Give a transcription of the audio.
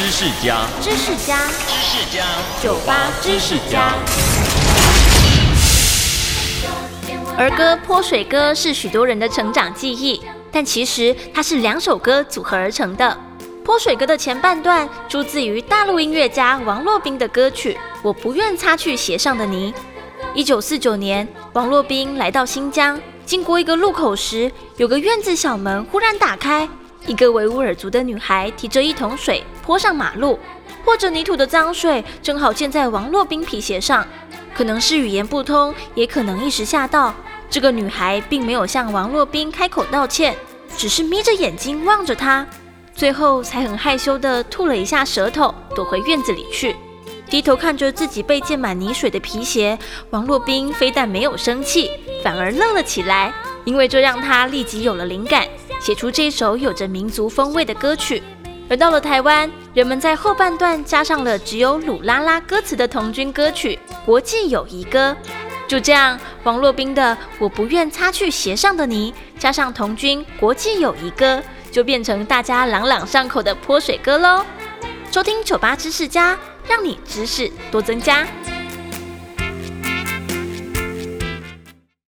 知识家，知识家，知识家，酒吧知识家。儿歌《泼水歌》是许多人的成长记忆，但其实它是两首歌组合而成的。《泼水歌》的前半段出自于大陆音乐家王洛宾的歌曲《我不愿擦去鞋上的泥》。一九四九年，王洛宾来到新疆，经过一个路口时，有个院子小门忽然打开。一个维吾尔族的女孩提着一桶水泼上马路，或者泥土的脏水正好溅在王洛宾皮鞋上。可能是语言不通，也可能一时吓到。这个女孩并没有向王洛宾开口道歉，只是眯着眼睛望着他，最后才很害羞地吐了一下舌头，躲回院子里去。低头看着自己被溅满泥水的皮鞋，王洛宾非但没有生气，反而乐了起来，因为这让他立即有了灵感。写出这首有着民族风味的歌曲，而到了台湾，人们在后半段加上了只有鲁拉拉歌词的童军歌曲《国际友谊歌》。就这样，王洛宾的《我不愿擦去鞋上的泥》加上童军《国际友谊歌》，就变成大家朗朗上口的泼水歌喽。收听酒吧知识家，让你知识多增加。